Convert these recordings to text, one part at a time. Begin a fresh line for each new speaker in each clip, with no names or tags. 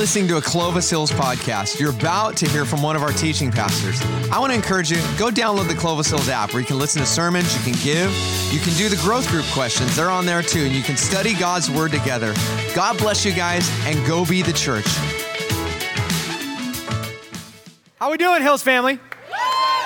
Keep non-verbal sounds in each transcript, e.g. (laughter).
listening to a Clovis Hills podcast. You're about to hear from one of our teaching pastors. I want to encourage you, go download the Clovis Hills app where you can listen to sermons, you can give, you can do the growth group questions. They're on there too, and you can study God's word together. God bless you guys, and go be the church.
How are we doing, Hills family?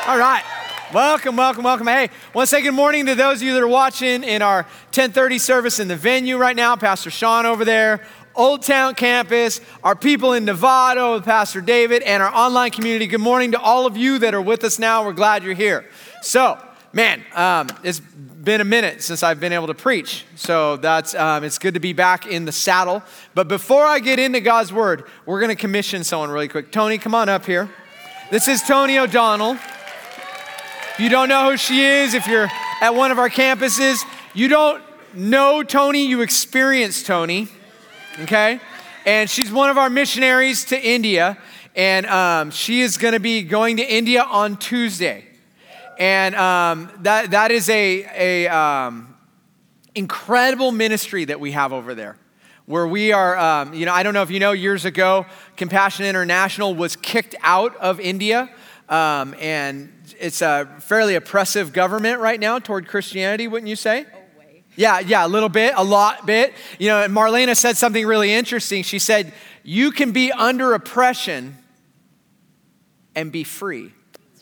All right. Welcome, welcome, welcome. Hey, want to say good morning to those of you that are watching in our 1030 service in the venue right now. Pastor Sean over there, Old Town Campus, our people in Nevada with Pastor David, and our online community. Good morning to all of you that are with us now. We're glad you're here. So, man, um, it's been a minute since I've been able to preach. So that's um, it's good to be back in the saddle. But before I get into God's word, we're going to commission someone really quick. Tony, come on up here. This is Tony O'Donnell. If you don't know who she is, if you're at one of our campuses, you don't know Tony, you experience Tony okay? And she's one of our missionaries to India, and um, she is going to be going to India on Tuesday. And um, that, that is a, a um, incredible ministry that we have over there where we are, um, you know, I don't know if you know, years ago, Compassion International was kicked out of India. Um, and it's a fairly oppressive government right now toward Christianity, wouldn't you say? Yeah, yeah, a little bit, a lot bit. You know, Marlena said something really interesting. She said, You can be under oppression and be free.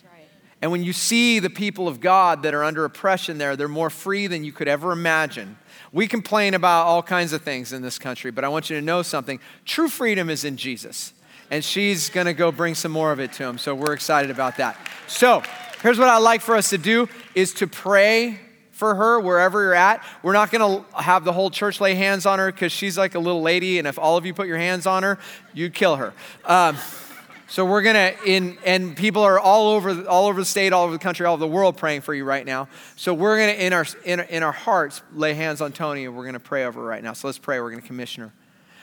Right. And when you see the people of God that are under oppression there, they're more free than you could ever imagine. We complain about all kinds of things in this country, but I want you to know something. True freedom is in Jesus. And she's going to go bring some more of it to him. So we're excited about that. So, here's what I'd like for us to do is to pray for her wherever you're at. We're not going to have the whole church lay hands on her because she's like a little lady, and if all of you put your hands on her, you'd kill her. Um, so we're gonna in and people are all over all over the state, all over the country, all over the world praying for you right now. So we're gonna in our in, in our hearts lay hands on Tony and we're gonna pray over her right now. So let's pray. We're gonna commission her.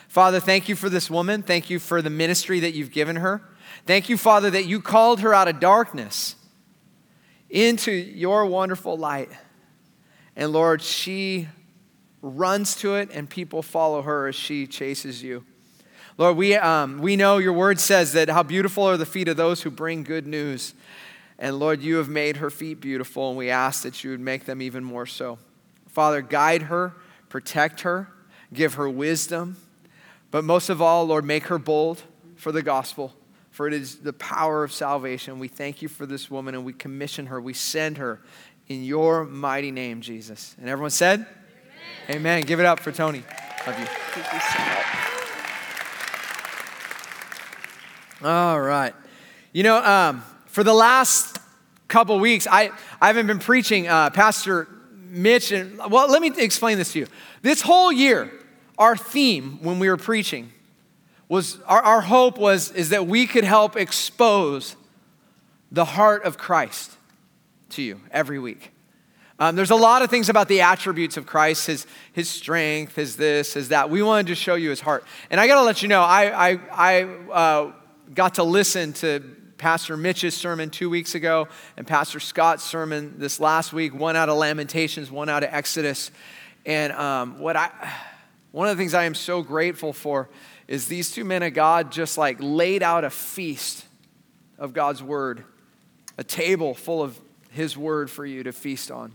Father, thank you for this woman. Thank you for the ministry that you've given her. Thank you, Father, that you called her out of darkness into your wonderful light. And Lord, she runs to it and people follow her as she chases you. Lord, we, um, we know your word says that how beautiful are the feet of those who bring good news. And Lord, you have made her feet beautiful, and we ask that you would make them even more so. Father, guide her, protect her, give her wisdom, but most of all, Lord, make her bold for the gospel, for it is the power of salvation. We thank you for this woman, and we commission her, we send her in your mighty name, Jesus. And everyone said, Amen. Amen. Give it up for Tony. Love you. All right. You know, um, for the last couple weeks, I, I haven't been preaching. Uh, Pastor Mitch, and well, let me explain this to you. This whole year, our theme when we were preaching was our, our hope was is that we could help expose the heart of Christ to you every week. Um, there's a lot of things about the attributes of Christ, his, his strength, his this, his that. We wanted to show you his heart. And I got to let you know, I, I, I uh, got to listen to Pastor Mitch's sermon two weeks ago and Pastor Scott's sermon this last week, one out of Lamentations, one out of Exodus. And um, what I, one of the things I am so grateful for is these two men of God just like laid out a feast of God's word, a table full of his word for you to feast on.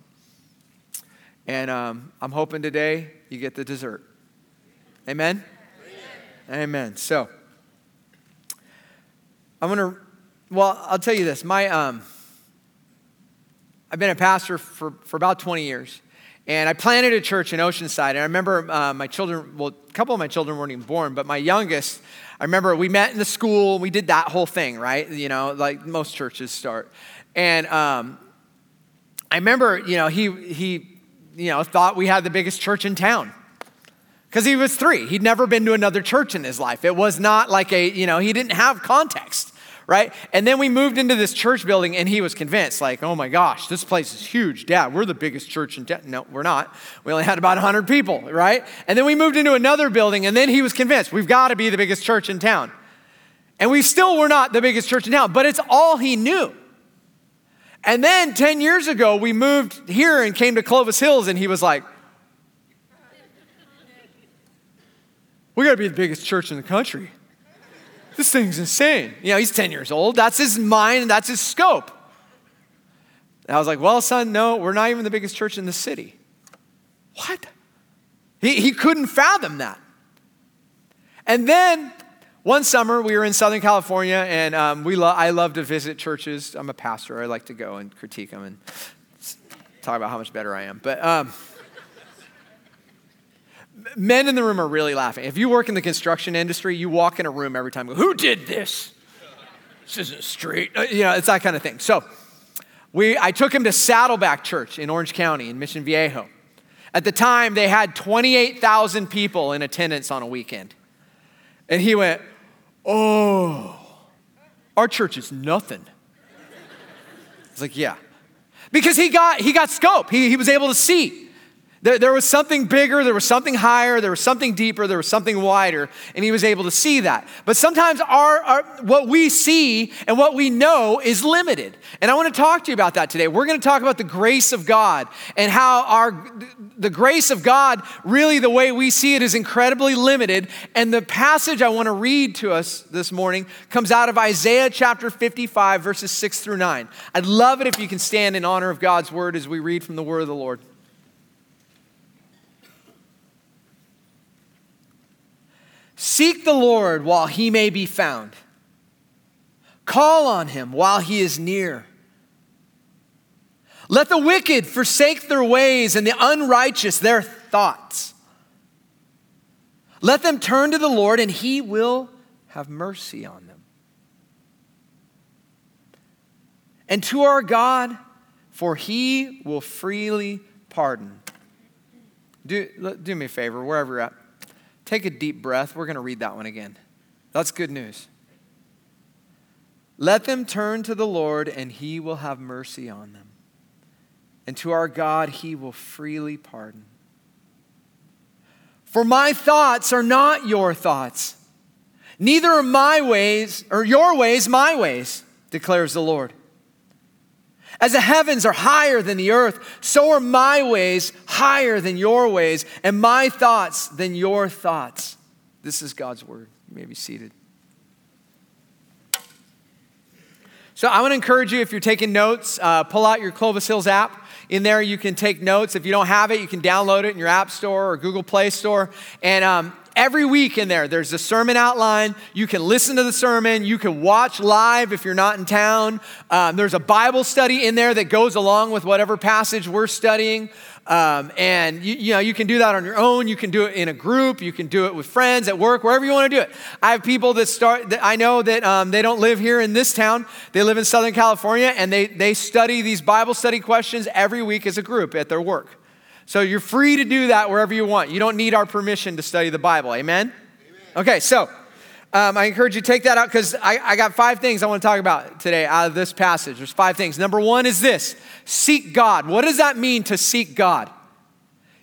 And um, I'm hoping today you get the dessert. Amen? Amen. Amen. So, I'm going to, well, I'll tell you this. My, um, I've been a pastor for, for about 20 years. And I planted a church in Oceanside. And I remember uh, my children, well, a couple of my children weren't even born, but my youngest, I remember we met in the school. We did that whole thing, right? You know, like most churches start. And um, I remember, you know, he, he, you know, thought we had the biggest church in town because he was three. He'd never been to another church in his life. It was not like a, you know, he didn't have context, right? And then we moved into this church building and he was convinced, like, oh my gosh, this place is huge. Dad, we're the biggest church in town. No, we're not. We only had about 100 people, right? And then we moved into another building and then he was convinced, we've got to be the biggest church in town. And we still were not the biggest church in town, but it's all he knew. And then 10 years ago, we moved here and came to Clovis Hills, and he was like, We got to be the biggest church in the country. this thing's insane. You know, he's 10 years old. That's his mind, and that's his scope. And I was like, well, son, no, we're not even the biggest church in the city. What? He, he couldn't fathom that. And then one summer, we were in Southern California, and um, we lo- I love to visit churches. I'm a pastor. I like to go and critique them and talk about how much better I am. But um, men in the room are really laughing. If you work in the construction industry, you walk in a room every time, go, Who did this? This isn't straight. Uh, you know, it's that kind of thing. So we, I took him to Saddleback Church in Orange County in Mission Viejo. At the time, they had 28,000 people in attendance on a weekend. And he went, Oh, our church is nothing. It's like, Yeah. Because he got, he got scope, he, he was able to see. There, there, was something bigger, there was something higher, there was something deeper, there was something wider, and he was able to see that. But sometimes our, our, what we see and what we know is limited. And I want to talk to you about that today. We're going to talk about the grace of God and how our, the grace of God, really the way we see it, is incredibly limited. And the passage I want to read to us this morning comes out of Isaiah chapter 55, verses 6 through 9. I'd love it if you can stand in honor of God's word as we read from the word of the Lord. Seek the Lord while he may be found. Call on him while he is near. Let the wicked forsake their ways and the unrighteous their thoughts. Let them turn to the Lord and he will have mercy on them. And to our God, for he will freely pardon. Do, do me a favor, wherever you're at. Take a deep breath. We're going to read that one again. That's good news. Let them turn to the Lord, and he will have mercy on them. And to our God, he will freely pardon. For my thoughts are not your thoughts, neither are my ways, or your ways, my ways, declares the Lord. As the heavens are higher than the earth, so are my ways higher than your ways, and my thoughts than your thoughts. This is God's word. You may be seated. So I want to encourage you if you're taking notes, uh, pull out your Clovis Hills app. In there, you can take notes. If you don't have it, you can download it in your App Store or Google Play Store. And um, every week in there, there's a sermon outline. You can listen to the sermon. You can watch live if you're not in town. Um, there's a Bible study in there that goes along with whatever passage we're studying. Um, and you, you, know, you can do that on your own. You can do it in a group. You can do it with friends at work, wherever you want to do it. I have people that start, that I know that um, they don't live here in this town. They live in Southern California and they, they study these Bible study questions every week as a group at their work. So you're free to do that wherever you want. You don't need our permission to study the Bible. Amen? Amen. Okay, so um, I encourage you to take that out because I, I got five things I want to talk about today out of this passage. There's five things. Number one is this seek God. What does that mean to seek God?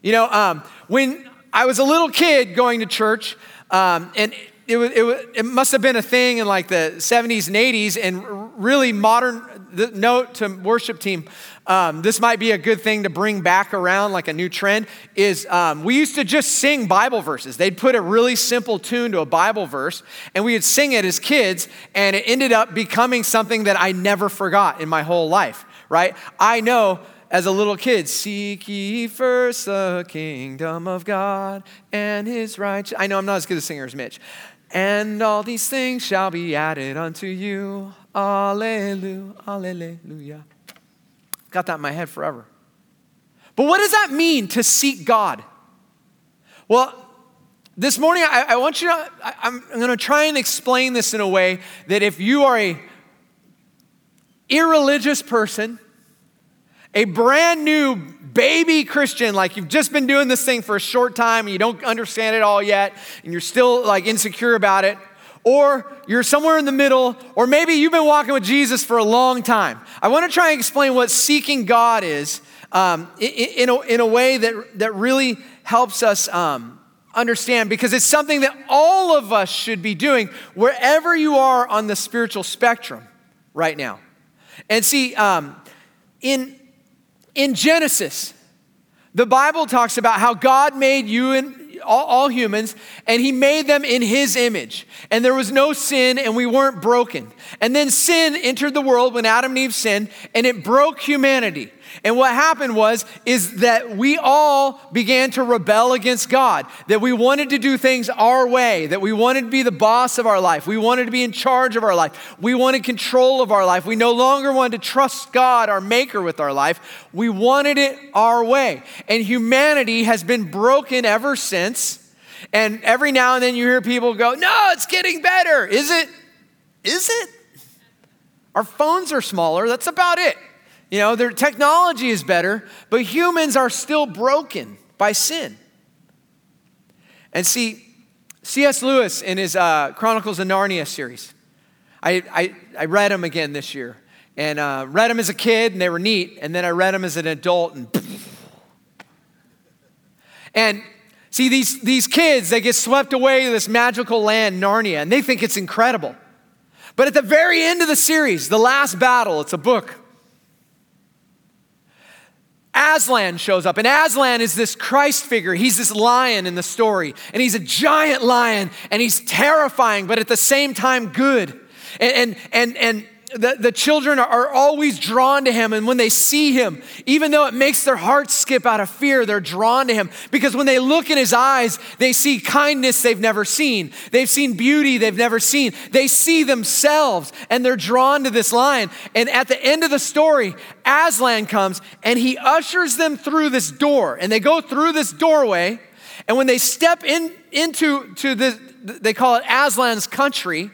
You know, um, when I was a little kid going to church, um, and it, was, it, was, it must have been a thing in like the 70s and 80s, and really modern, the note to worship team, um, this might be a good thing to bring back around, like a new trend, is um, we used to just sing Bible verses. They'd put a really simple tune to a Bible verse, and we would sing it as kids, and it ended up becoming something that I never forgot in my whole life, right? I know as a little kid, seek ye first the kingdom of God and his righteousness. I know I'm not as good a singer as Mitch. And all these things shall be added unto you. Alleluia, alleluia. Got that in my head forever. But what does that mean to seek God? Well, this morning I, I want you to, I, I'm, going to try and explain this in a way that if you are a irreligious person, a brand new baby Christian, like you've just been doing this thing for a short time and you don't understand it all yet, and you're still like insecure about it, or you're somewhere in the middle, or maybe you've been walking with Jesus for a long time. I want to try and explain what seeking God is um, in, a, in a way that, that really helps us um, understand because it's something that all of us should be doing wherever you are on the spiritual spectrum right now. And see, um, in, in Genesis, the Bible talks about how God made you and all, all humans, and he made them in his image. And there was no sin, and we weren't broken. And then sin entered the world when Adam and Eve sinned, and it broke humanity. And what happened was is that we all began to rebel against God. That we wanted to do things our way, that we wanted to be the boss of our life. We wanted to be in charge of our life. We wanted control of our life. We no longer wanted to trust God, our maker with our life. We wanted it our way. And humanity has been broken ever since. And every now and then you hear people go, "No, it's getting better." Is it? Is it? Our phones are smaller. That's about it. You know, their technology is better, but humans are still broken by sin. And see, C.S. Lewis in his uh, Chronicles of Narnia series, I, I, I read them again this year. And uh, read them as a kid, and they were neat. And then I read them as an adult, and (laughs) and see these these kids, they get swept away to this magical land, Narnia, and they think it's incredible. But at the very end of the series, the last battle, it's a book. Aslan shows up, and Aslan is this Christ figure. He's this lion in the story, and he's a giant lion, and he's terrifying, but at the same time good. And, and, and, and the, the children are always drawn to him. And when they see him, even though it makes their hearts skip out of fear, they're drawn to him. Because when they look in his eyes, they see kindness they've never seen. They've seen beauty they've never seen. They see themselves and they're drawn to this lion. And at the end of the story, Aslan comes and he ushers them through this door. And they go through this doorway. And when they step in, into to this, they call it Aslan's country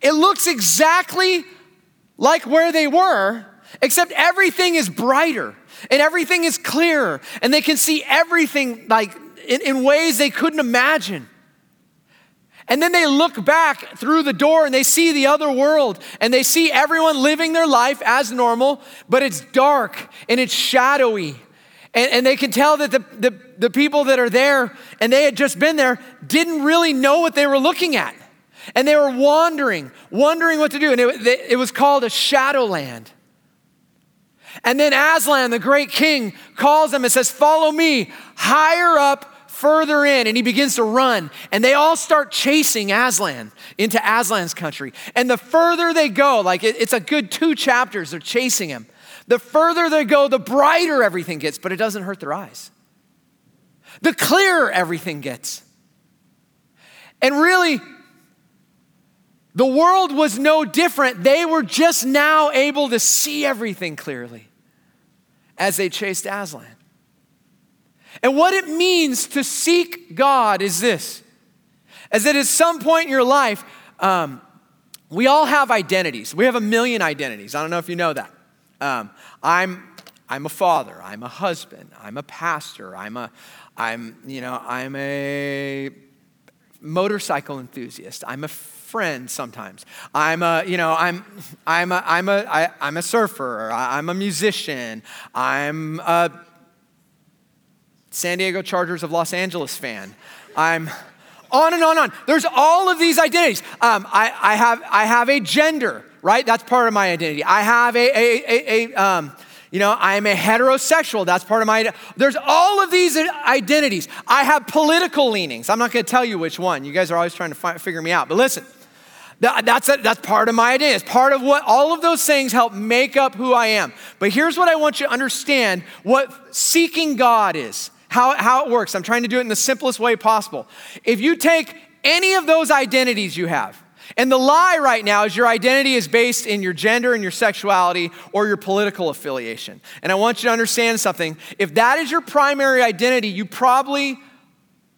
it looks exactly like where they were, except everything is brighter and everything is clearer, and they can see everything like in, in ways they couldn't imagine. And then they look back through the door and they see the other world and they see everyone living their life as normal, but it's dark and it's shadowy. And, and they can tell that the, the, the people that are there and they had just been there didn't really know what they were looking at. And they were wandering, wondering what to do. And it, it was called a shadowland. And then Aslan, the great king, calls them and says, Follow me higher up, further in. And he begins to run. And they all start chasing Aslan into Aslan's country. And the further they go, like it, it's a good two chapters, they're chasing him. The further they go, the brighter everything gets, but it doesn't hurt their eyes. The clearer everything gets. And really, the world was no different. They were just now able to see everything clearly as they chased Aslan. And what it means to seek God is this as that at some point in your life, um, we all have identities. We have a million identities. I don't know if you know that. Um, I'm, I'm a father. I'm a husband. I'm a pastor. I'm a, I'm, you know, I'm a motorcycle enthusiast. I'm a friend sometimes. I'm a, you know, I'm, I'm a, I'm a, I, I'm a surfer. I'm a musician. I'm a San Diego Chargers of Los Angeles fan. I'm on and on and on. There's all of these identities. Um, I, I, have, I have a gender, right? That's part of my identity. I have a, a, a, a um, you know, I'm a heterosexual. That's part of my. There's all of these identities. I have political leanings. I'm not going to tell you which one. You guys are always trying to find, figure me out. But listen, that's, a, that's part of my identity. It's part of what all of those things help make up who I am. But here's what I want you to understand what seeking God is, how, how it works. I'm trying to do it in the simplest way possible. If you take any of those identities you have, and the lie right now is your identity is based in your gender and your sexuality or your political affiliation. And I want you to understand something. If that is your primary identity, you probably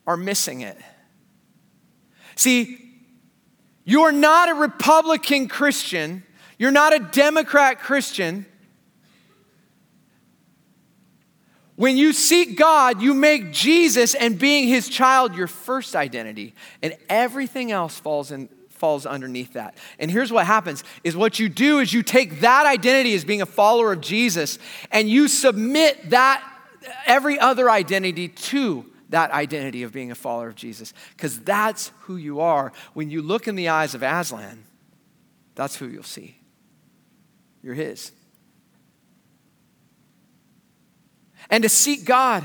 are missing it. See, you're not a Republican Christian. You're not a Democrat Christian. When you seek God, you make Jesus and being his child your first identity, and everything else falls in falls underneath that. And here's what happens is what you do is you take that identity as being a follower of Jesus and you submit that every other identity to that identity of being a follower of Jesus because that's who you are. When you look in the eyes of Aslan, that's who you'll see. You're his. And to seek God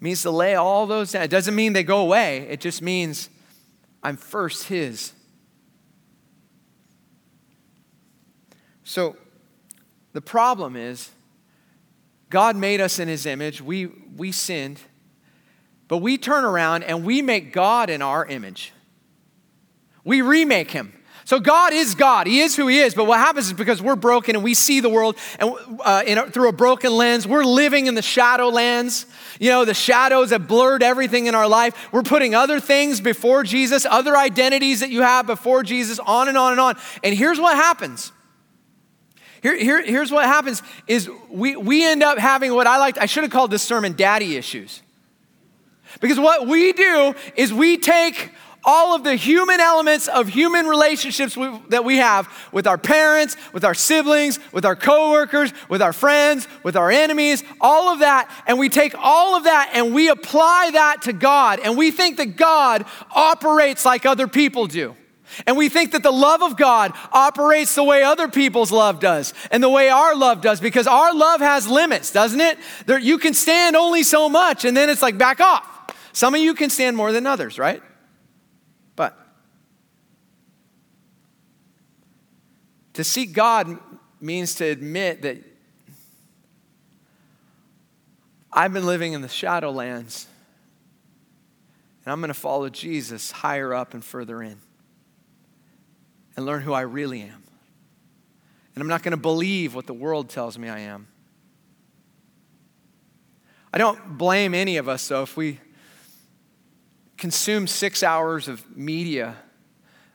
means to lay all those down. It doesn't mean they go away, it just means I'm first His. So the problem is, God made us in His image. We, we sinned, but we turn around and we make God in our image. We remake Him. So God is God. He is who He is. But what happens is because we're broken and we see the world and uh, a, through a broken lens, we're living in the shadow lands. You know, the shadows have blurred everything in our life. We're putting other things before Jesus, other identities that you have before Jesus, on and on and on. And here's what happens. Here, here, here's what happens is we, we end up having what I like, I should have called this sermon daddy issues. Because what we do is we take all of the human elements of human relationships we, that we have with our parents, with our siblings, with our coworkers, with our friends, with our enemies, all of that, and we take all of that and we apply that to God, and we think that God operates like other people do. And we think that the love of God operates the way other people's love does and the way our love does because our love has limits, doesn't it? There, you can stand only so much and then it's like back off. Some of you can stand more than others, right? But to seek God means to admit that I've been living in the shadowlands and I'm going to follow Jesus higher up and further in and learn who I really am. And I'm not going to believe what the world tells me I am. I don't blame any of us, though, if we consume six hours of media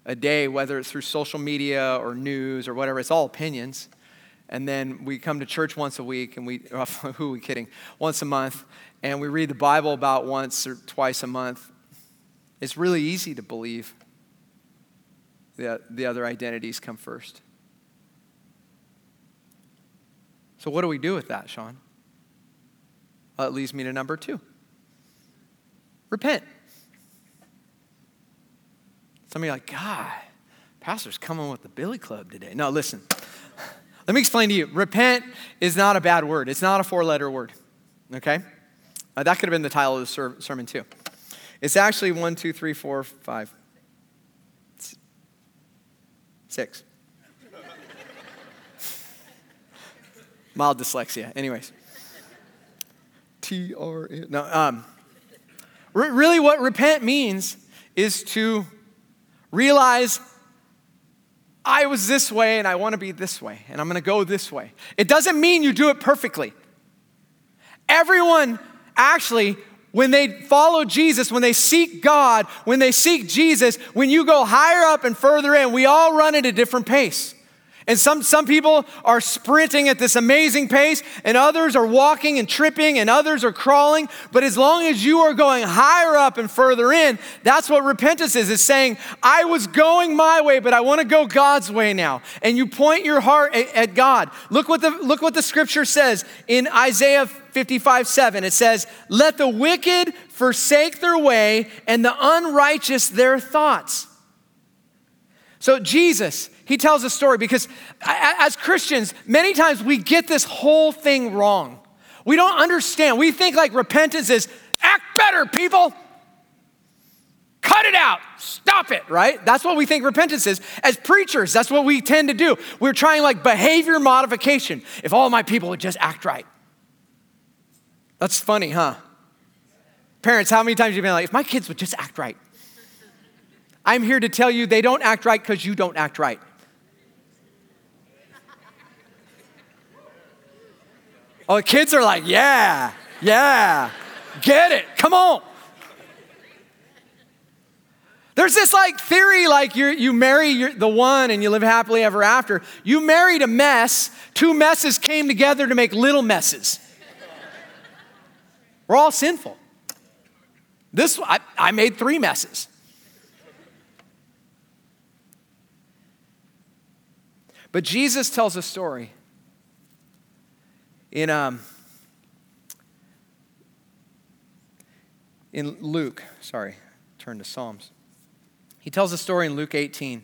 a day, whether it's through social media or news or whatever, it's all opinions. And then we come to church once a week, and we, (laughs) who are we kidding? Once a month, and we read the Bible about once or twice a month. It's really easy to believe the, the other identities come first. So, what do we do with that, Sean? Well, it leads me to number two repent. Some of you are like, God, Pastor's coming with the Billy Club today. No, listen. Let me explain to you. Repent is not a bad word, it's not a four letter word, okay? Uh, that could have been the title of the ser- sermon, too. It's actually one, two, three, four, five, six. Mild dyslexia. Anyways. T R. No, um, really, what repent means is to Realize I was this way and I want to be this way and I'm going to go this way. It doesn't mean you do it perfectly. Everyone actually when they follow Jesus, when they seek God, when they seek Jesus, when you go higher up and further in, we all run at a different pace. And some, some people are sprinting at this amazing pace, and others are walking and tripping, and others are crawling. But as long as you are going higher up and further in, that's what repentance is. It's saying, I was going my way, but I want to go God's way now. And you point your heart at, at God. Look what, the, look what the scripture says in Isaiah 55 7. It says, Let the wicked forsake their way, and the unrighteous their thoughts. So, Jesus, he tells a story because as Christians, many times we get this whole thing wrong. We don't understand. We think like repentance is act better, people. Cut it out. Stop it, right? That's what we think repentance is. As preachers, that's what we tend to do. We're trying like behavior modification. If all my people would just act right. That's funny, huh? Parents, how many times have you been like, if my kids would just act right? I'm here to tell you they don't act right because you don't act right. Oh, the kids are like, yeah, yeah, get it, come on. There's this like theory like you you marry your, the one and you live happily ever after. You married a mess, two messes came together to make little messes. We're all sinful. This, I, I made three messes. But Jesus tells a story in, um, in Luke, sorry, turn to Psalms. He tells a story in Luke 18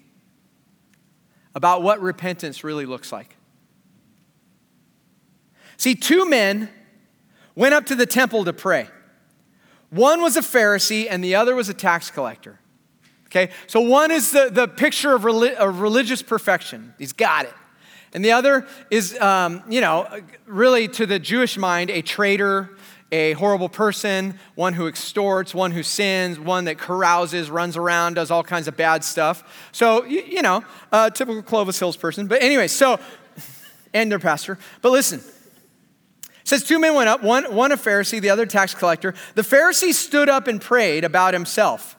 about what repentance really looks like. See, two men went up to the temple to pray. One was a Pharisee and the other was a tax collector. Okay, so one is the, the picture of, of religious perfection, he's got it. And the other is, um, you know, really to the Jewish mind, a traitor, a horrible person, one who extorts, one who sins, one that carouses, runs around, does all kinds of bad stuff. So, you, you know, typical Clovis Hills person. But anyway, so, (laughs) and their pastor. But listen, it says two men went up, one, one a Pharisee, the other tax collector. The Pharisee stood up and prayed about himself.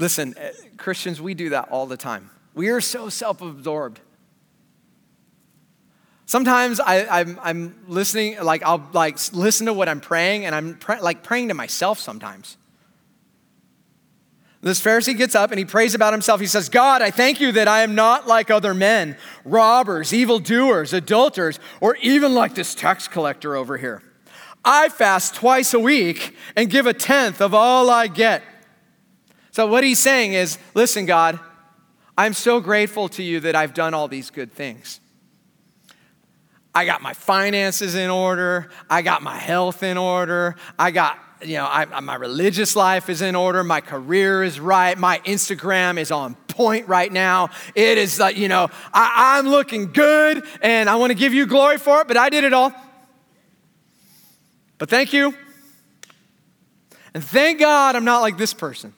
Listen, eh, Christians, we do that all the time. We are so self absorbed. Sometimes I, am listening, like I'll like listen to what I'm praying, and I'm like praying to myself sometimes. This Pharisee gets up and he prays about himself. He says, God, I thank you that I am not like other men, robbers, evildoers, adulterers, or even like this tax collector over here. I fast twice a week and give a tenth of all I get. So, what he's saying is, listen, God, I'm so grateful to you that I've done all these good things. I got my finances in order. I got my health in order. I got, you know, I, my religious life is in order. My career is right. My Instagram is on point right now. It is like, you know, I, I'm looking good and I want to give you glory for it, but I did it all. But thank you. And thank God I'm not like this person.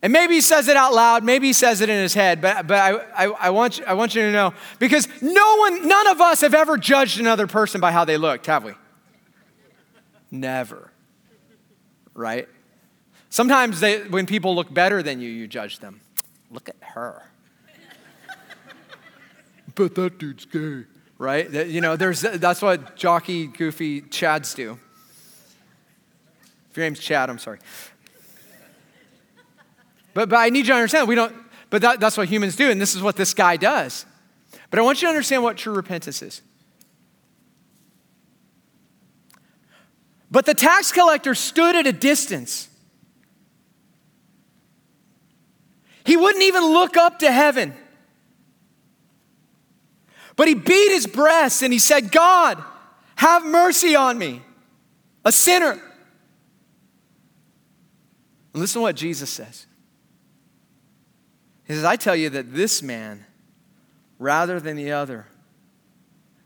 And maybe he says it out loud, maybe he says it in his head, but, but I, I, I, want you, I want you to know because no one, none of us have ever judged another person by how they looked, have we? Never. Right? Sometimes they, when people look better than you, you judge them. Look at her. but that dude's gay. Right? You know, there's, that's what jockey, goofy Chads do. If your name's Chad, I'm sorry. But, but I need you to understand, we don't, but that, that's what humans do, and this is what this guy does. But I want you to understand what true repentance is. But the tax collector stood at a distance. He wouldn't even look up to heaven. But he beat his breast and he said, God, have mercy on me, a sinner. And listen to what Jesus says. He says, I tell you that this man, rather than the other,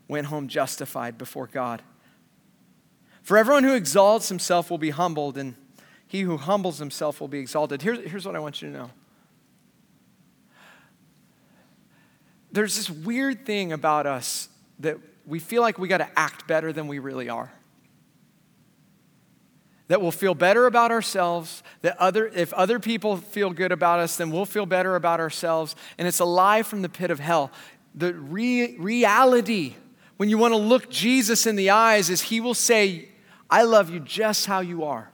went home justified before God. For everyone who exalts himself will be humbled, and he who humbles himself will be exalted. Here's, here's what I want you to know there's this weird thing about us that we feel like we got to act better than we really are that we'll feel better about ourselves, that other, if other people feel good about us, then we'll feel better about ourselves. And it's a lie from the pit of hell. The re- reality, when you want to look Jesus in the eyes, is he will say, I love you just how you are,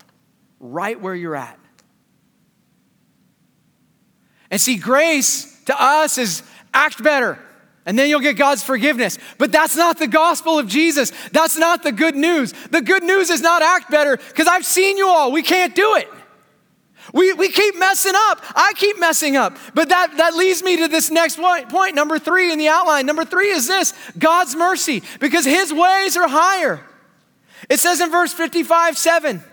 right where you're at. And see, grace to us is act better and then you'll get God's forgiveness. But that's not the gospel of Jesus. That's not the good news. The good news is not act better because I've seen you all. We can't do it. We, we keep messing up. I keep messing up. But that, that leads me to this next point, point, number three in the outline. Number three is this God's mercy, because his ways are higher. It says in verse 55 7,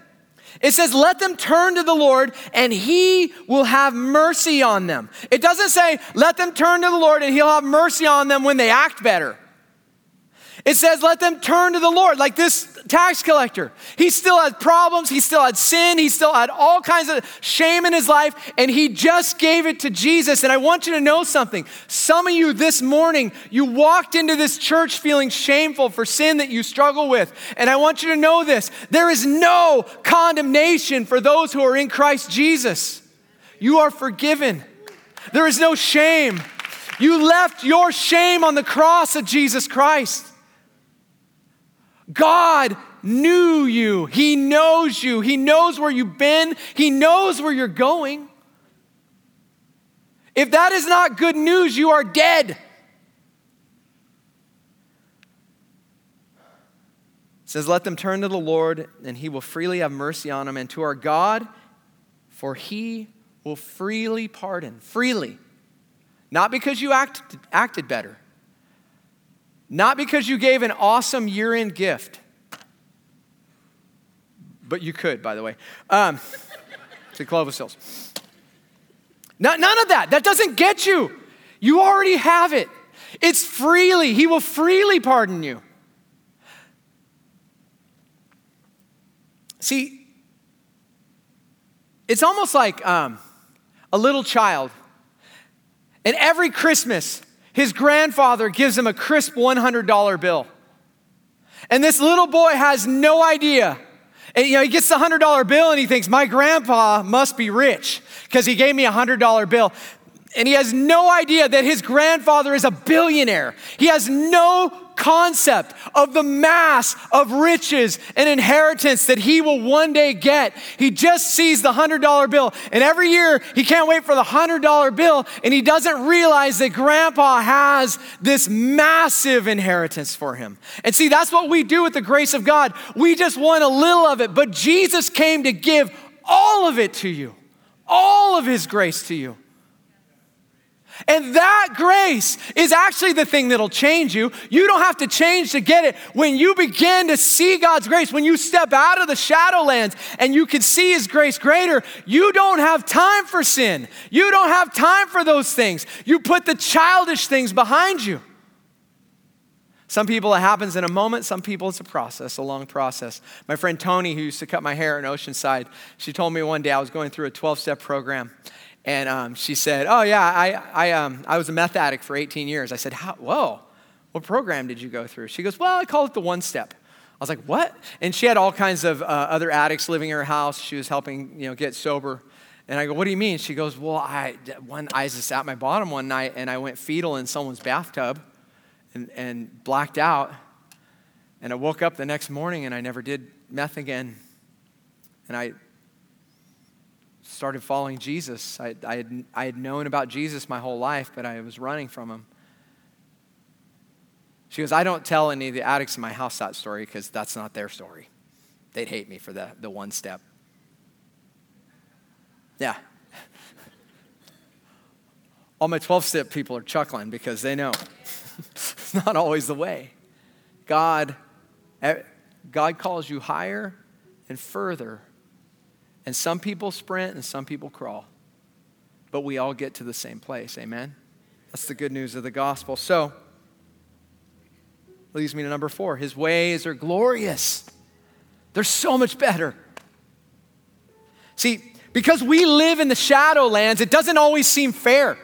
it says, let them turn to the Lord and he will have mercy on them. It doesn't say, let them turn to the Lord and he'll have mercy on them when they act better. It says, let them turn to the Lord, like this tax collector. He still had problems, he still had sin, he still had all kinds of shame in his life, and he just gave it to Jesus. And I want you to know something. Some of you this morning, you walked into this church feeling shameful for sin that you struggle with. And I want you to know this there is no condemnation for those who are in Christ Jesus. You are forgiven, there is no shame. You left your shame on the cross of Jesus Christ. God knew you. He knows you. He knows where you've been. He knows where you're going. If that is not good news, you are dead. It says, Let them turn to the Lord, and he will freely have mercy on them, and to our God, for he will freely pardon. Freely. Not because you act, acted better, not because you gave an awesome year end gift. but you could, by the way, um, to Clovis Hills. Not, none of that. That doesn't get you. You already have it. It's freely. He will freely pardon you. See, it's almost like um, a little child. And every Christmas, his grandfather gives him a crisp $100 bill. And this little boy has no idea. And you know, he gets the $100 bill and he thinks, my grandpa must be rich because he gave me a $100 bill and he has no idea that his grandfather is a billionaire. He has no concept of the mass of riches and inheritance that he will one day get. He just sees the $100 bill, and every year he can't wait for the $100 bill, and he doesn't realize that grandpa has this massive inheritance for him. And see, that's what we do with the grace of God. We just want a little of it, but Jesus came to give all of it to you, all of his grace to you. And that grace is actually the thing that'll change you. You don't have to change to get it. When you begin to see God's grace, when you step out of the shadowlands and you can see His grace greater, you don't have time for sin. You don't have time for those things. You put the childish things behind you. Some people it happens in a moment, some people it's a process, a long process. My friend Tony, who used to cut my hair in Oceanside, she told me one day I was going through a 12 step program and um, she said, Oh, yeah, I, I, um, I was a meth addict for 18 years. I said? Whoa, what program did you go through? She goes, Well, I call it the one step. I was like, What? And she had all kinds of uh, other addicts living in her house. She was helping, you know, get sober. And I go, What do you mean? She goes, Well, I, one, I just sat my bottom one night and I went fetal in someone's bathtub and, and blacked out. And I woke up the next morning and I never did meth again. And I started following Jesus. I, I, had, I had known about Jesus my whole life, but I was running from him. She goes, I don't tell any of the addicts in my house that story because that's not their story. They'd hate me for the, the one step. Yeah. (laughs) All my 12 step people are chuckling because they know it's (laughs) not always the way. God, eh, God calls you higher and further and some people sprint and some people crawl. But we all get to the same place. Amen? That's the good news of the gospel. So, leads me to number four. His ways are glorious, they're so much better. See, because we live in the shadowlands, it doesn't always seem fair.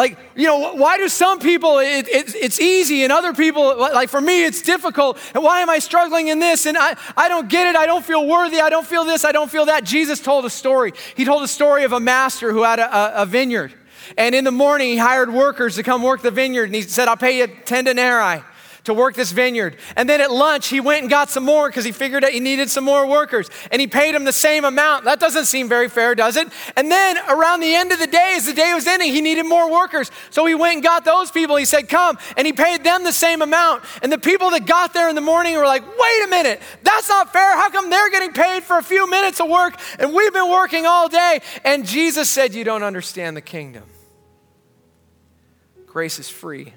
Like, you know, why do some people it, it, it's easy and other people, like for me, it's difficult? And why am I struggling in this? And I, I don't get it. I don't feel worthy. I don't feel this. I don't feel that. Jesus told a story. He told a story of a master who had a, a, a vineyard. And in the morning, he hired workers to come work the vineyard. And he said, I'll pay you 10 denarii to work this vineyard. And then at lunch, he went and got some more because he figured that he needed some more workers. And he paid them the same amount. That doesn't seem very fair, does it? And then around the end of the day, as the day was ending, he needed more workers. So he went and got those people. He said, Come. And he paid them the same amount. And the people that got there in the morning were like, Wait a minute, that's not fair. How come they're getting paid for a few minutes of work and we've been working all day? And Jesus said, You don't understand the kingdom. Grace is free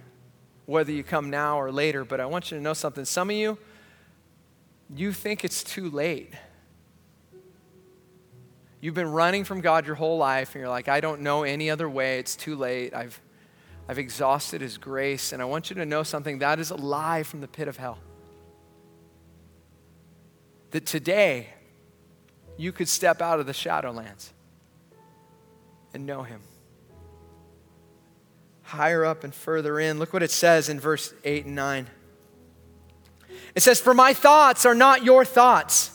whether you come now or later, but I want you to know something. Some of you, you think it's too late. You've been running from God your whole life, and you're like, I don't know any other way. It's too late. I've, I've exhausted His grace. And I want you to know something that is a lie from the pit of hell. That today, you could step out of the shadowlands and know Him higher up and further in. Look what it says in verse 8 and 9. It says, For my thoughts are not your thoughts,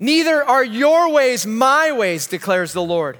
neither are your ways my ways, declares the Lord.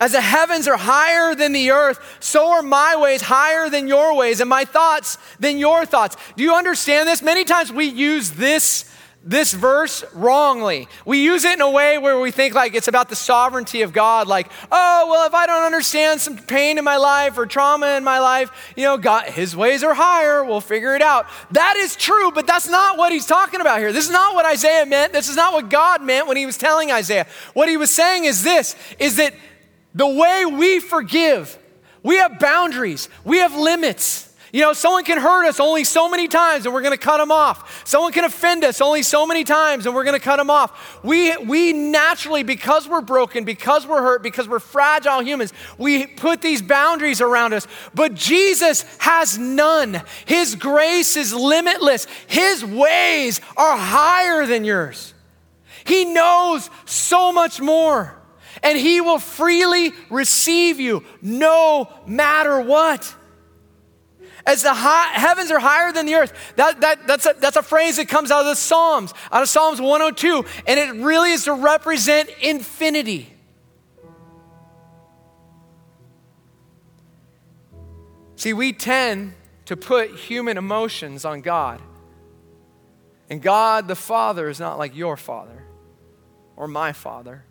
As the heavens are higher than the earth, so are my ways higher than your ways, and my thoughts than your thoughts. Do you understand this? Many times we use this this verse wrongly. We use it in a way where we think like it's about the sovereignty of God, like, oh, well, if I don't understand some pain in my life or trauma in my life, you know, God, his ways are higher, we'll figure it out. That is true, but that's not what he's talking about here. This is not what Isaiah meant. This is not what God meant when he was telling Isaiah. What he was saying is this is that the way we forgive, we have boundaries, we have limits. You know, someone can hurt us only so many times and we're going to cut them off. Someone can offend us only so many times and we're going to cut them off. We, we naturally, because we're broken, because we're hurt, because we're fragile humans, we put these boundaries around us. But Jesus has none. His grace is limitless, His ways are higher than yours. He knows so much more, and He will freely receive you no matter what. As the high, heavens are higher than the earth. That, that, that's, a, that's a phrase that comes out of the Psalms, out of Psalms 102, and it really is to represent infinity. See, we tend to put human emotions on God. And God the Father is not like your Father or my Father,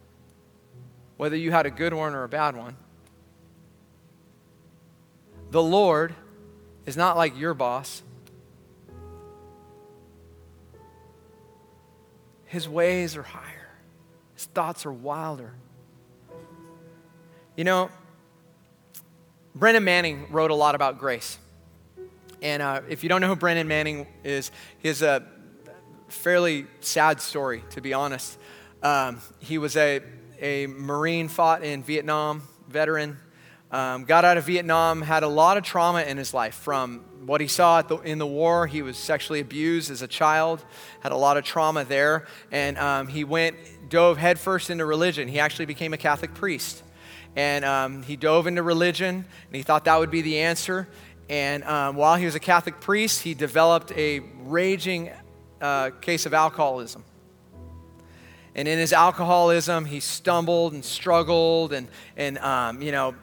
whether you had a good one or a bad one. The Lord is not like your boss. His ways are higher, his thoughts are wilder. You know, Brennan Manning wrote a lot about grace. And uh, if you don't know who Brennan Manning is, he has a fairly sad story, to be honest. Um, he was a, a Marine, fought in Vietnam, veteran, um, got out of Vietnam, had a lot of trauma in his life from what he saw the, in the war. He was sexually abused as a child, had a lot of trauma there, and um, he went, dove headfirst into religion. He actually became a Catholic priest. And um, he dove into religion, and he thought that would be the answer. And um, while he was a Catholic priest, he developed a raging uh, case of alcoholism. And in his alcoholism, he stumbled and struggled and, and um, you know,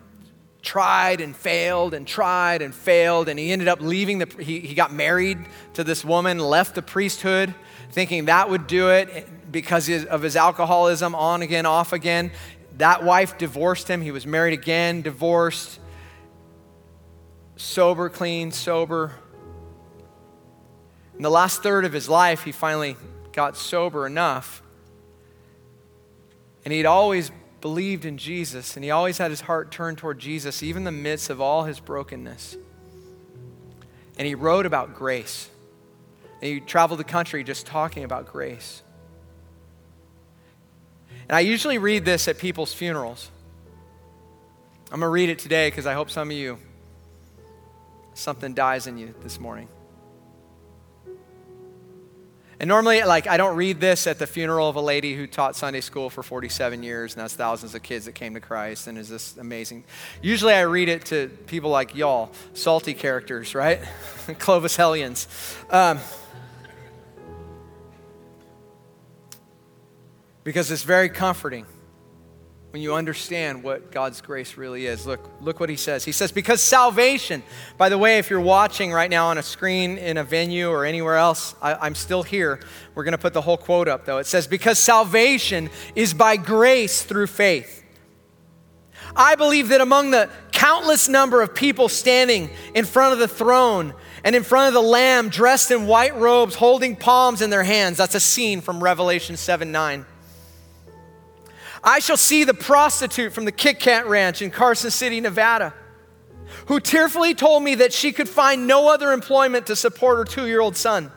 tried and failed and tried and failed and he ended up leaving the he, he got married to this woman left the priesthood thinking that would do it because of his alcoholism on again off again. That wife divorced him. He was married again divorced. Sober clean sober. In the last third of his life he finally got sober enough. And he'd always believed in Jesus and he always had his heart turned toward Jesus, even in the midst of all his brokenness. And he wrote about grace. And he traveled the country just talking about grace. And I usually read this at people's funerals. I'm going to read it today because I hope some of you, something dies in you this morning. And normally, like, I don't read this at the funeral of a lady who taught Sunday school for 47 years, and that's thousands of kids that came to Christ, and is this amazing. Usually, I read it to people like y'all, salty characters, right? (laughs) Clovis Hellions. Um, because it's very comforting when you understand what God's grace really is. Look, look what he says. He says, Because salvation, by the way, if you're watching right now on a screen in a venue or anywhere else, I, am still here. We're going to put the whole quote up, though. It says, Because salvation is by grace through faith. I believe that among the countless number of people standing in front of the throne and in front of the Lamb, dressed in white robes, holding palms in their hands, that's a scene from Revelation 7 9 I shall see the prostitute from the Kit Kat Ranch in Carson City, Nevada, who tearfully told me that she could find no other employment to support her two year old son.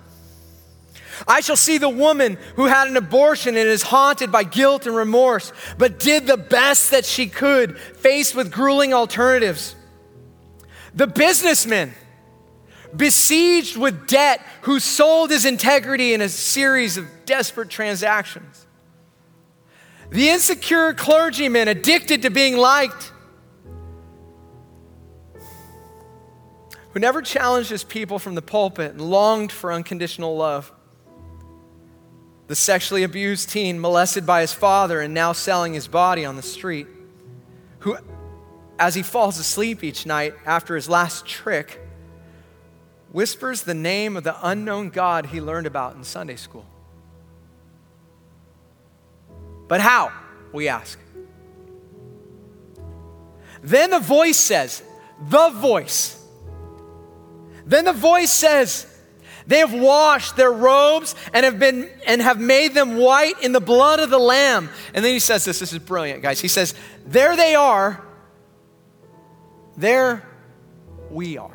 I shall see the woman who had an abortion and is haunted by guilt and remorse, but did the best that she could, faced with grueling alternatives. The businessman, besieged with debt, who sold his integrity in a series of desperate transactions. The insecure clergyman addicted to being liked, who never challenged his people from the pulpit and longed for unconditional love. The sexually abused teen molested by his father and now selling his body on the street, who, as he falls asleep each night after his last trick, whispers the name of the unknown God he learned about in Sunday school. But how? We ask. Then the voice says, the voice. Then the voice says, they have washed their robes and have been and have made them white in the blood of the lamb. And then he says this, this is brilliant, guys. He says, There they are, there we are.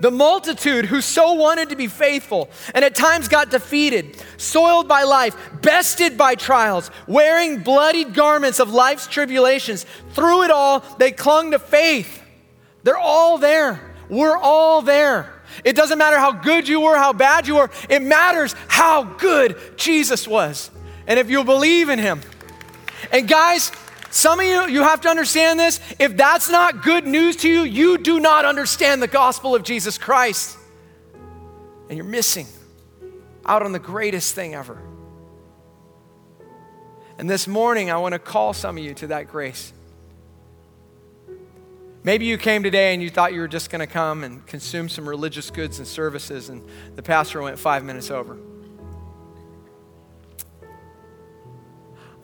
The multitude who so wanted to be faithful and at times got defeated, soiled by life, bested by trials, wearing bloodied garments of life's tribulations, through it all, they clung to faith. They're all there. We're all there. It doesn't matter how good you were, how bad you were, it matters how good Jesus was. And if you believe in him. And guys, some of you, you have to understand this. If that's not good news to you, you do not understand the gospel of Jesus Christ. And you're missing out on the greatest thing ever. And this morning, I want to call some of you to that grace. Maybe you came today and you thought you were just going to come and consume some religious goods and services, and the pastor went five minutes over.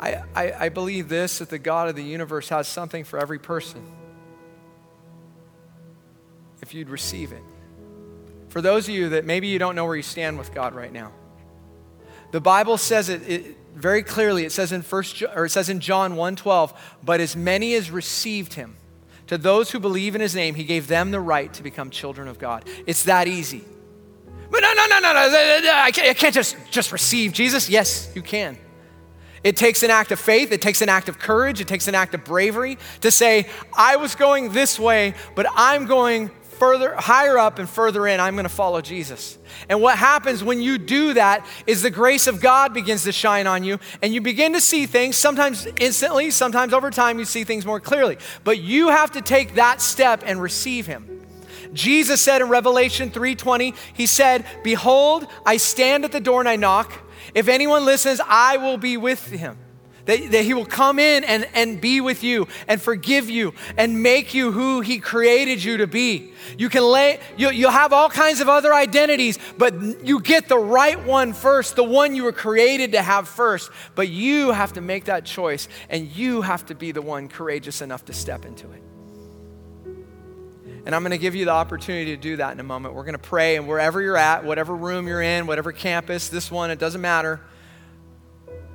I, I, I believe this that the God of the universe has something for every person if you'd receive it. For those of you that maybe you don't know where you stand with God right now, the Bible says it, it very clearly. It says in first or it says in John 1:12, but as many as received him, to those who believe in his name, he gave them the right to become children of God. It's that easy. But no, no, no, no, no. I can't, I can't just, just receive Jesus. Yes, you can. It takes an act of faith, it takes an act of courage, it takes an act of bravery to say, I was going this way, but I'm going further, higher up and further in. I'm going to follow Jesus. And what happens when you do that is the grace of God begins to shine on you, and you begin to see things, sometimes instantly, sometimes over time, you see things more clearly. But you have to take that step and receive Him. Jesus said in Revelation 3:20, He said, Behold, I stand at the door and I knock. If anyone listens, I will be with him. That, that he will come in and, and be with you and forgive you and make you who he created you to be. You can lay, you, you'll have all kinds of other identities, but you get the right one first, the one you were created to have first. But you have to make that choice and you have to be the one courageous enough to step into it. And I'm going to give you the opportunity to do that in a moment. We're going to pray, and wherever you're at, whatever room you're in, whatever campus, this one, it doesn't matter.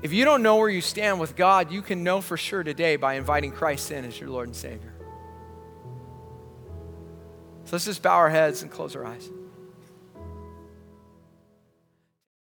If you don't know where you stand with God, you can know for sure today by inviting Christ in as your Lord and Savior. So let's just bow our heads and close our eyes.